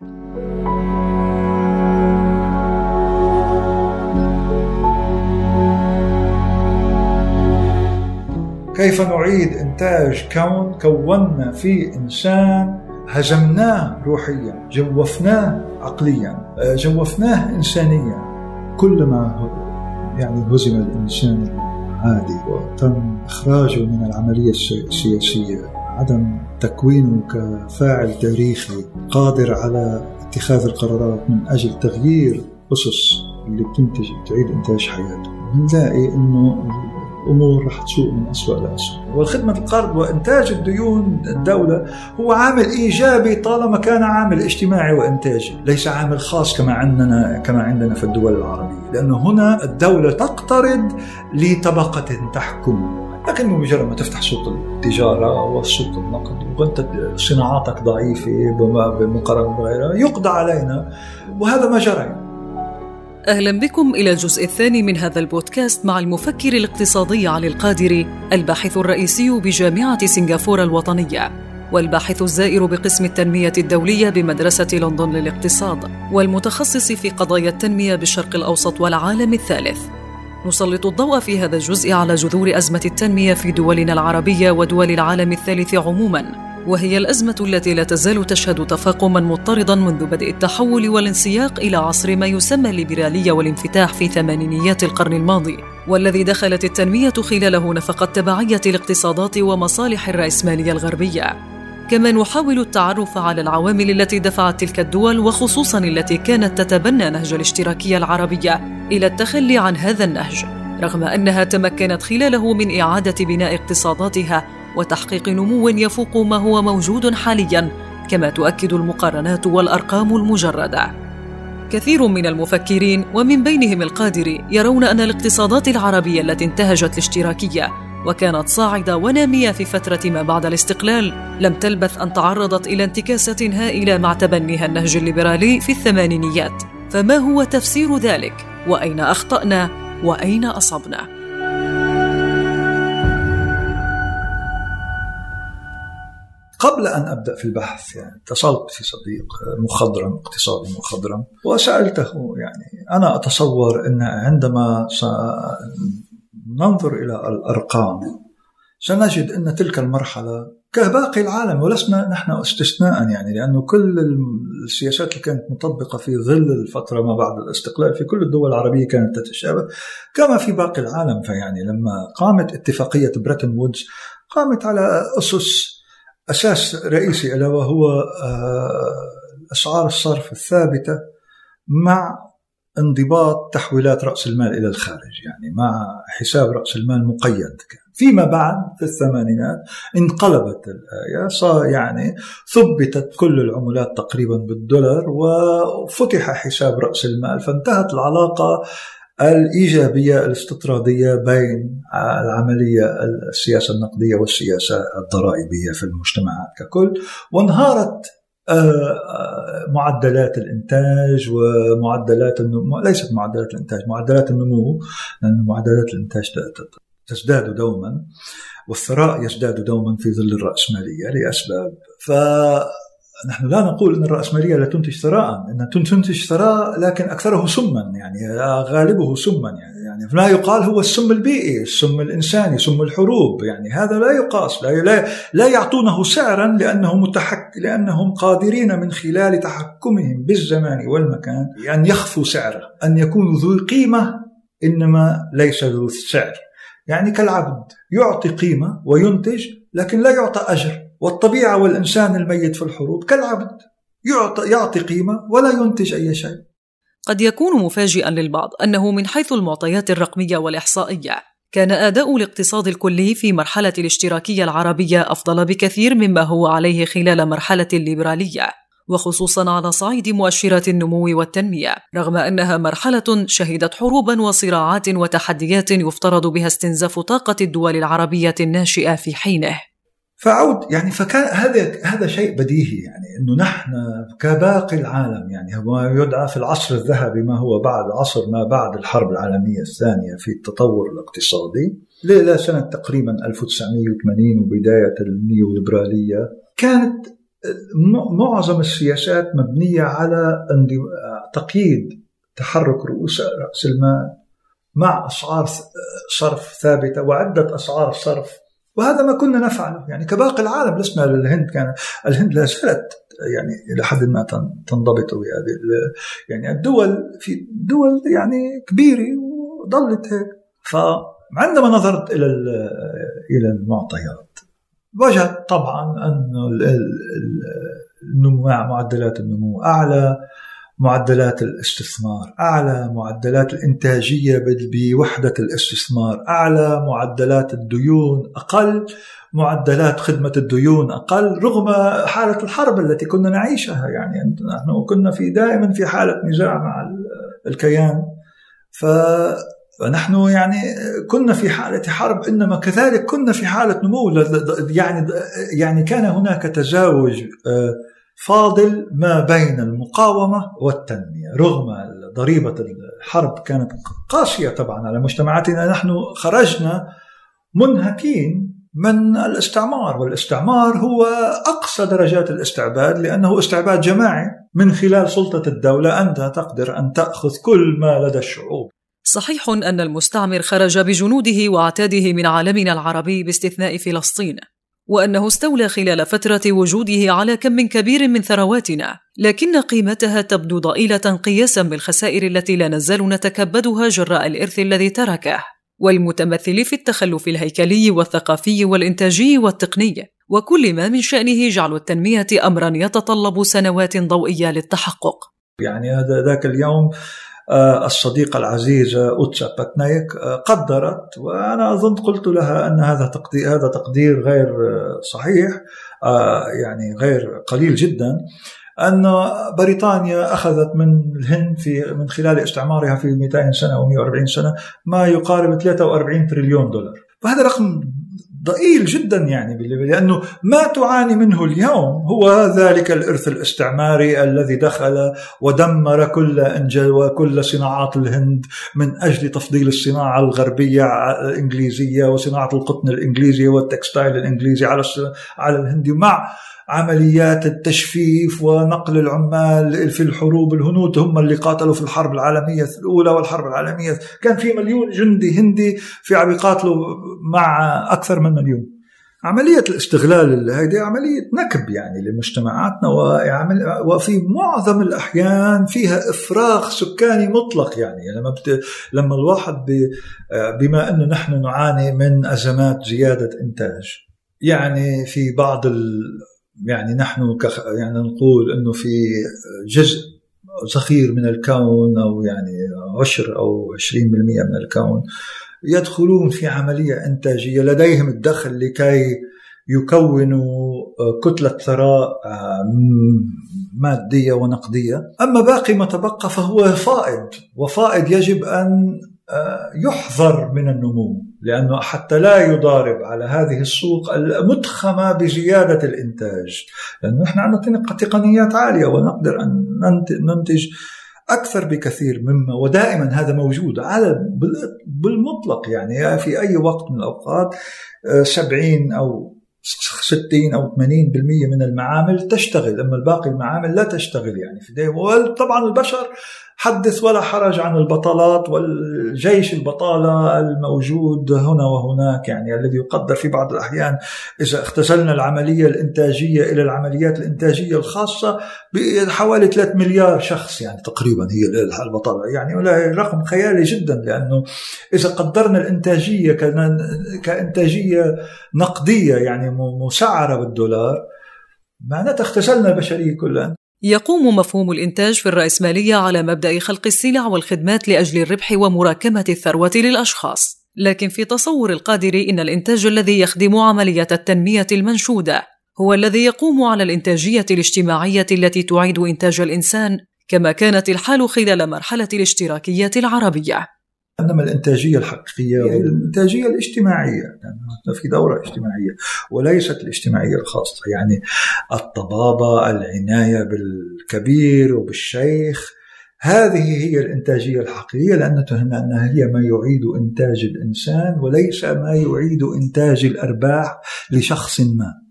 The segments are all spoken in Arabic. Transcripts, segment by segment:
كيف نعيد إنتاج كون كونا فيه إنسان هزمناه روحيا جوفناه عقليا جوفناه إنسانيا. كلما يعني هزم الإنسان العادي وتم إخراجه من العملية السياسية. عدم تكوينه كفاعل تاريخي قادر على اتخاذ القرارات من أجل تغيير أسس اللي بتنتج بتعيد إنتاج حياته بنلاقي إنه الأمور رح تسوء من اسوء لاسوء والخدمه القرض وإنتاج الديون الدولة هو عامل إيجابي طالما كان عامل اجتماعي وإنتاجي ليس عامل خاص كما عندنا كما عندنا في الدول العربية. لأنه هنا الدولة تقترض لطبقة تحكم. لكن بمجرد ما تفتح سوق التجارة وسوق النقد وانت صناعاتك ضعيفة بمقارنة بغيرها يقضى علينا وهذا ما جرى. أهلا بكم إلى الجزء الثاني من هذا البودكاست مع المفكر الاقتصادي علي القادري الباحث الرئيسي بجامعة سنغافورة الوطنية والباحث الزائر بقسم التنمية الدولية بمدرسة لندن للاقتصاد والمتخصص في قضايا التنمية بالشرق الأوسط والعالم الثالث. نسلط الضوء في هذا الجزء على جذور أزمة التنمية في دولنا العربية ودول العالم الثالث عموماً وهي الأزمة التي لا تزال تشهد تفاقما مضطردا منذ بدء التحول والانسياق إلى عصر ما يسمى الليبرالية والانفتاح في ثمانينيات القرن الماضي والذي دخلت التنمية خلاله نفق التبعيه الاقتصادات ومصالح الرأسمالية الغربية. كما نحاول التعرف على العوامل التي دفعت تلك الدول وخصوصا التي كانت تتبنى نهج الاشتراكية العربية. إلى التخلي عن هذا النهج رغم أنها تمكنت خلاله من إعادة بناء اقتصاداتها وتحقيق نمو يفوق ما هو موجود حاليا كما تؤكد المقارنات والأرقام المجردة. كثير من المفكرين ومن بينهم القادري يرون أن الاقتصادات العربية التي انتهجت الاشتراكيه وكانت صاعدة ونامية في فترة ما بعد الاستقلال. لم تلبث أن تعرضت إلى انتكاسة هائلة مع تبنيها النهج الليبرالي في الثمانينيات. فما هو تفسير ذلك؟ وأين أخطأنا؟ وأين أصبنا؟ قبل أن أبدأ في البحث يعني اتصلت في صديق مخضرم اقتصادي مخضرم وسألته يعني أنا أتصور أن عندما ننظر إلى الأرقام. سنجد أن تلك المرحلة كباقي العالم ولسنا نحن استثناء يعني لأنه كل السياسات اللي كانت مطبقة في ظل الفترة ما بعد الاستقلال في كل الدول العربية كانت تتشابه. كما في باقي العالم فيعني لما قامت اتفاقية بريتن وودز قامت على أسس أساس رئيسي ألا وهو آه، أسعار الصرف الثابتة مع انضباط تحويلات رأس المال إلى الخارج يعني مع حساب رأس المال مقيد فيما بعد في الثمانينات انقلبت الآية صار يعني ثبتت كل العملات تقريبا بالدولار وفتح حساب رأس المال فانتهت العلاقة الإيجابية الاستطرادية بين العملية السياسة النقدية والسياسة الضرائبية في المجتمعات ككل. وانهارت معدلات الإنتاج ومعدلات النمو. ليست معدلات الإنتاج معدلات النمو لأن معدلات الإنتاج تزداد دوما والثراء يزداد دوما في ظل الرأسمالية لأسباب. ف نحن لا نقول إن الرأسمالية لا تنتج ثراء إنها تنتج ثراء لكن أكثره سما يعني غالبه سما يعني يعني لا يقال هو السم البيئي، السم الإنساني، سم الحروب، يعني هذا لا يقاس، لا لا, لا يعطونه سعرا لأنه متحك لأنهم قادرين من خلال تحكمهم بالزمان والمكان أن يخفوا سعره، أن يكونوا ذو قيمة إنما ليس ذو سعر. يعني كالعبد يعطي قيمة وينتج لكن لا يعطى أجر. والطبيعة والإنسان الميت في الحروب كالعبد يعطي, يعطي قيمة ولا ينتج أي شيء قد يكون مفاجئا للبعض أنه من حيث المعطيات الرقمية والإحصائية كان أداء الاقتصاد الكلي في مرحلة الاشتراكية العربية أفضل بكثير مما هو عليه خلال مرحلة الليبرالية وخصوصا على صعيد مؤشرات النمو والتنمية رغم أنها مرحلة شهدت حروبا وصراعات وتحديات يفترض بها استنزاف طاقة الدول العربية الناشئة في حينه. فعود يعني فكان هذا هذا شيء بديهي يعني إنه نحن كباقي العالم يعني هو يدعى في العصر الذهبي ما هو بعد عصر ما بعد الحرب العالمية الثانية في التطور الاقتصادي لسنه تقريبا 1980 وبداية النيوليبرالية. كانت معظم السياسات مبنية على تقييد تحرك رؤوس رأس المال مع أسعار صرف ثابتة وعدة أسعار صرف وهذا ما كنا نفعله. يعني كباقي العالم لسنا للهند كان الهند لا زالت يعني إلى حد ما تنضبط بهذه يعني الدول في دول يعني كبيرة وظلت هيك. فعندما نظرت إلى إلى المعطيات وجدت طبعا انه النمو معدلات النمو أعلى. معدلات الاستثمار. أعلى معدلات الإنتاجية بوحدة الاستثمار. أعلى معدلات الديون أقل. معدلات خدمة الديون أقل. رغم حالة الحرب التي كنا نعيشها يعني نحن كنا في دائما في حالة نزاع مع الكيان. ف فنحن يعني كنا في حالة حرب إنما كذلك كنا في حالة نمو. يعني يعني كان هناك تزاوج آه، فاضل ما بين المقاومة والتنمية رغم ضريبة الحرب كانت قاسية طبعا على مجتمعاتنا نحن خرجنا منهكين من الاستعمار والاستعمار هو أقصى درجات الاستعباد لأنه استعباد جماعي من خلال سلطة الدولة أنت تقدر أن تأخذ كل ما لدى الشعوب. صحيح أن المستعمر خرج بجنوده وعتاده من عالمنا العربي باستثناء فلسطين. وأنه استولى خلال فترة وجوده على كم كبير من ثرواتنا لكن قيمتها تبدو ضئيلة قياسا بالخسائر التي لا نزال نتكبدها جراء الإرث الذي تركه. والمتمثل في التخلف الهيكلي والثقافي والإنتاجي والتقني وكل ما من شأنه جعل التنمية امرا يتطلب سنوات ضوئية للتحقق. يعني هذا ذاك اليوم الصديقة العزيزة أوتسا باتنايك آه، قدرت وأنا أظن قلت لها أن هذا تقدير هذا تقدير غير آه، صحيح يعني غير قليل جدا أن بريطانيا أخذت من الهند في من خلال استعمارها في 200 سنة أو 140 سنة ما يقارب 43 تريليون دولار. فهذا رقم ضئيل جدا يعني لأنه ما تعاني منه اليوم. هو ذلك الإرث الاستعماري الذي دخل ودمر كل انجل وكل صناعات الهند من أجل تفضيل الصناعة الغربية الإنجليزية وصناعة القطن الإنجليزي وال textile الإنجليزي على على الهند مع عمليات التجفيف ونقل العمال في الحروب الهنود. هم اللي قاتلوا في الحرب العالمية الأولى والحرب العالمية. كان في مليون جندي هندي في عم يقاتلوا مع أكثر من مليون عملية الاستغلال هذه عملية نكب يعني لمجتمعاتنا وفي معظم الأحيان فيها إفراغ سكاني مطلق يعني. لما بت... لما الواحد ب... بما أنه نحن نعاني من أزمات زيادة إنتاج يعني في بعض ال... يعني نحن كخ يعني نقول أنه في جزء صغير من الكون أو يعني عشر أو 20% من الكون يدخلون في عملية إنتاجية لديهم الدخل لكي يكونوا كتلة ثراء مادية ونقدية، أما باقي ما تبقى فهو فائض وفائض يجب أن يحذر من النمو لأنه حتى لا يضارب على هذه السوق المتخمة بزيادة الإنتاج. لأنه نحن عندنا تقنيات عالية ونقدر أن ننتج أكثر بكثير مما ودائما هذا موجود. على بالمطلق يعني في أي وقت من الأوقات 70 أو 60 أو 80% من المعامل تشتغل أما الباقي المعامل لا تشتغل يعني في وطبعا البشر حدث ولا حرج عن البطالات والجيش البطالة الموجود هنا وهناك يعني الذي يقدر في بعض الأحيان إذا اختزلنا العملية الإنتاجية إلى العمليات الإنتاجية الخاصة بحوالي 3 مليار شخص يعني تقريبا هي البطالة يعني رقم خيالي جدا لأنه إذا قدرنا الإنتاجية كإنتاجية نقدية يعني مسعرة بالدولار معناتها اختزلنا البشرية كلها. يقوم مفهوم الإنتاج في الرأسمالية على مبدأ خلق السلع والخدمات لأجل الربح ومراكمة الثروة للأشخاص، لكن في تصور القادر إن الإنتاج الذي يخدم عملية التنمية المنشودة هو الذي يقوم على الإنتاجية الاجتماعية التي تعيد إنتاج الإنسان كما كانت الحال خلال مرحلة الاشتراكية العربية. إنما الإنتاجية الحقيقية هي الانتاجيه الاجتماعية يعني في دورة اجتماعية وليست الاجتماعية الخاصة. يعني الطبابة العناية بالكبير وبالشيخ هذه هي الإنتاجية الحقيقية لانها هي ما يعيد إنتاج الإنسان وليس ما يعيد إنتاج الأرباح لشخص ما.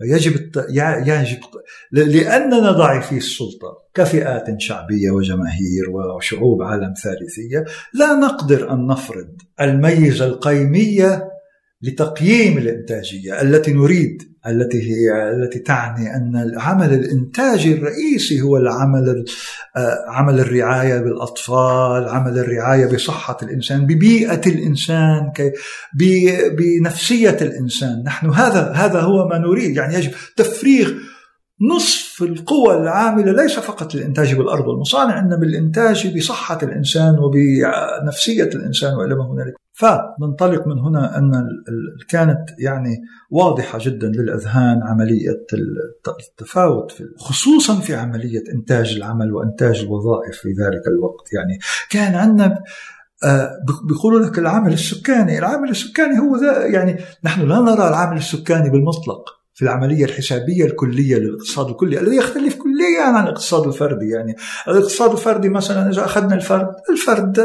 يجب يجب لأننا ضعيفي السلطة. كفئات شعبية وجماهير وشعوب عالم ثالثية لا نقدر أن نفرض الميزة القيمية لتقييم الإنتاجية التي نريد التي هي التي تعني أن العمل الانتاجي الرئيسي هو العمل آه، عمل الرعاية بالأطفال، عمل الرعاية بصحة الإنسان، ببيئة الإنسان، بنفسية الإنسان، نحن هذا هذا هو ما نريد، يعني يجب تفريغ نصف القوى العاملة ليس فقط للإنتاج بالأرض والمصانع إنما بالإنتاج بصحة الإنسان وبنفسية الإنسان وإلى ما هنالك. فننطلق من هنا أن كانت يعني واضحة جدا للأذهان عملية التفاوت في خصوصا في عملية إنتاج العمل وإنتاج الوظائف في ذلك الوقت. يعني كان عندنا آه، بيقولوا لك العامل السكاني. العامل السكاني هو ذا يعني نحن لا نرى العامل السكاني بالمطلق. في العملية الحسابية الكلية للاقتصاد الكلي الذي يختلف كليا عن الاقتصاد الفردي. يعني الاقتصاد الفردي مثلا إذا أخذنا الفرد الفرد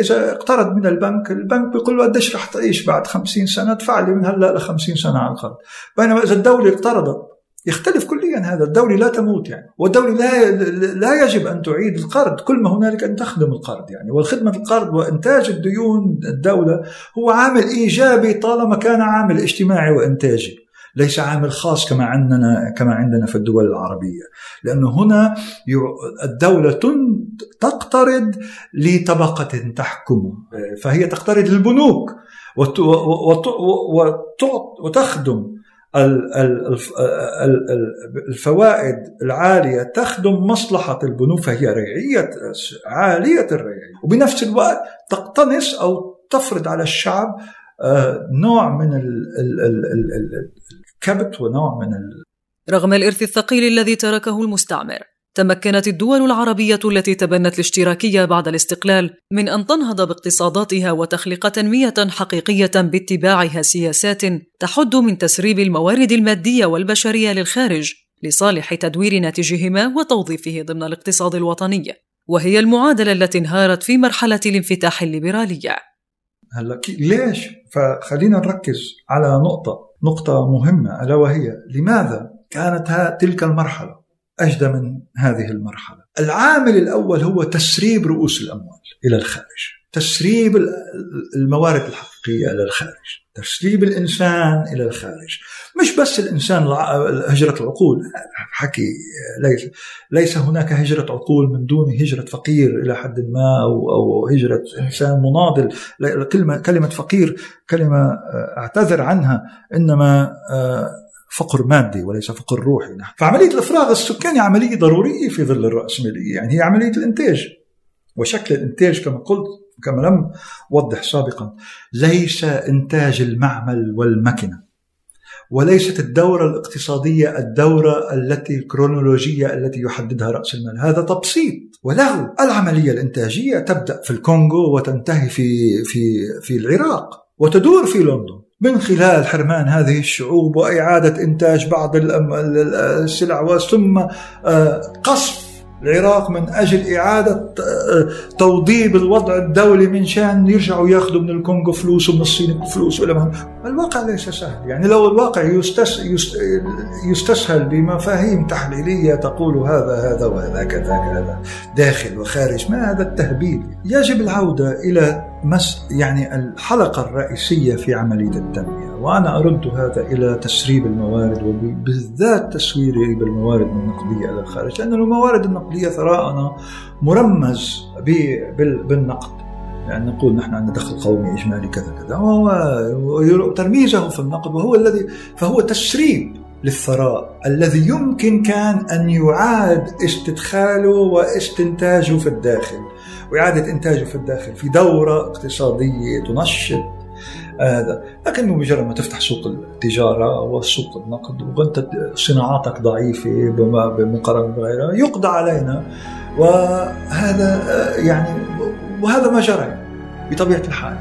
إذا اقترض من البنك البنك بيقول له قديش رح تعيش بعد خمسين سنة؟ ادفع لي من هلأ ل 50 سنة على القرض بينما إذا الدولة اقترضت يختلف كليا هذا. الدولة لا تموت يعني. والدولة لا لا يجب أن تعيد القرض. كل ما هنالك أن تخدم القرض يعني. والخدمة القرض وإنتاج الديون الدولة هو عامل إيجابي طالما كان عامل اجتماعي وإنتاجي. ليس عامل خاص كما عندنا كما عندنا في الدول العربية. لأنه هنا الدولة تقترض لطبقة تحكم فهي تقترض للبنوك وتخدم الفوائد العالية تخدم مصلحة البنوك فهي ريعية عالية الريعية. وبنفس الوقت تقتنص أو تفرض على الشعب آه، نوع من كبت ونوع من ال... رغم الإرث الثقيل الذي تركه المستعمر تمكنت الدول العربية التي تبنت الاشتراكية بعد الاستقلال من أن تنهض باقتصاداتها وتخلق تنمية حقيقية باتباعها سياسات تحد من تسريب الموارد المادية والبشرية للخارج لصالح تدوير ناتجهما وتوظيفه ضمن الاقتصاد الوطني وهي المعادلة التي انهارت في مرحلة الانفتاح الليبرالية هلا ليش؟ فخلينا نركز على نقطة نقطة مهمة ألا وهي لماذا كانت تلك المرحلة أجدى من هذه المرحلة؟ العامل الأول هو تسريب رؤوس الأموال إلى الخارج. تسريب الموارد الحقيقية إلى الخارج. تسريب الإنسان إلى الخارج. مش بس الإنسان هجرة العقول. حكي ليس, ليس هناك هجرة عقول من دون هجرة فقير إلى حد ما أو, أو هجرة إنسان مناضل. كلمة, كلمة فقير كلمة أعتذر عنها إنما فقر مادي وليس فقر روحي. فعملية الإفراغ السكاني عملية ضرورية في ظل الرأسمالية. يعني هي عملية الإنتاج. وشكل الإنتاج كما قلت كما لم وضح سابقا ليس إنتاج المعمل والمكنة وليست الدورة الاقتصادية الدورة التي الكرونولوجية التي يحددها رأس المال. هذا تبسيط وله العملية الإنتاجية تبدأ في الكونغو وتنتهي في, في, في العراق وتدور في لندن. من خلال حرمان هذه الشعوب وإعادة إنتاج بعض السلع ثم آه، قصف العراق من أجل إعادة آه، توضيب الوضع الدولي من شأن يرجعوا يأخذوا من الكونغو فلوس ومن الصين فلوس ولا الواقع ليس سهل. يعني لو الواقع يستس يستسهل بمفاهيم تحليلية تقول هذا هذا وهذا كذا كذا داخل وخارج ما هذا التهبيل؟ يجب العودة إلى مس يعني الحلقة الرئيسية في عملية التنمية. وأنا أرد هذا إلى تسريب الموارد وبالذات تسوير بالموارد النقدية إلى الخارج لأن الموارد النقدية ثراءنا مرمز بالنقد. يعني نقول نحن عندنا دخل قومي إجمالي كذا كذا وترميزه في النقد وهو الذي فهو تسريب للثراء الذي يمكن كان أن يعاد استدخاله واستنتاجه في الداخل. وإعادة إنتاجه في الداخل في دورة اقتصادية تنشط هذا. لكنه مجرد ما تفتح سوق التجارة وسوق النقد وانت صناعاتك ضعيفة بمقارنة بغيرها يقضى علينا. وهذا يعني وهذا ما جرى بطبيعة الحال.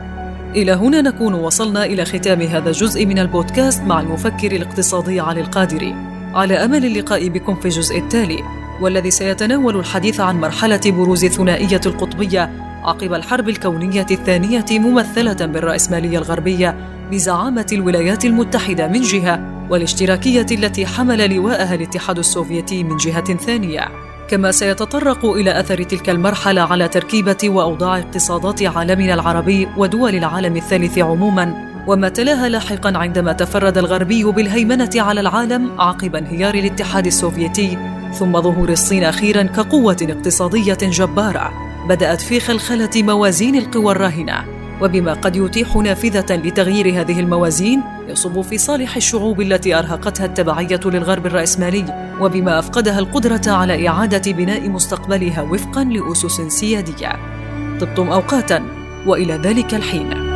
إلى هنا نكون وصلنا إلى ختام هذا الجزء من البودكاست مع المفكر الاقتصادي علي القادري. على أمل اللقاء بكم في الجزء التالي والذي سيتناول الحديث عن مرحلة بروز ثنائية القطبية عقب الحرب الكونية الثانية ممثلة بالرأسمالية الغربية بزعامة الولايات المتحدة من جهة والاشتراكية التي حمل لواءها الاتحاد السوفيتي من جهة ثانية. كما سيتطرق إلى أثر تلك المرحلة على تركيبة وأوضاع اقتصادات عالمنا العربي ودول العالم الثالث عموما وما تلاها لاحقا عندما تفرد الغربي بالهيمنة على العالم عقب انهيار الاتحاد السوفيتي ثم ظهور الصين أخيرا كقوة اقتصادية جبارة. بدأت في خلخلة موازين القوى الراهنة. وبما قد يتيح نافذة لتغيير هذه الموازين يصب في صالح الشعوب التي أرهقتها التبعية للغرب الرأسمالي. وبما أفقدها القدرة على إعادة بناء مستقبلها وفقا لأسس سيادية. طبتم أوقاتا وإلى ذلك الحين.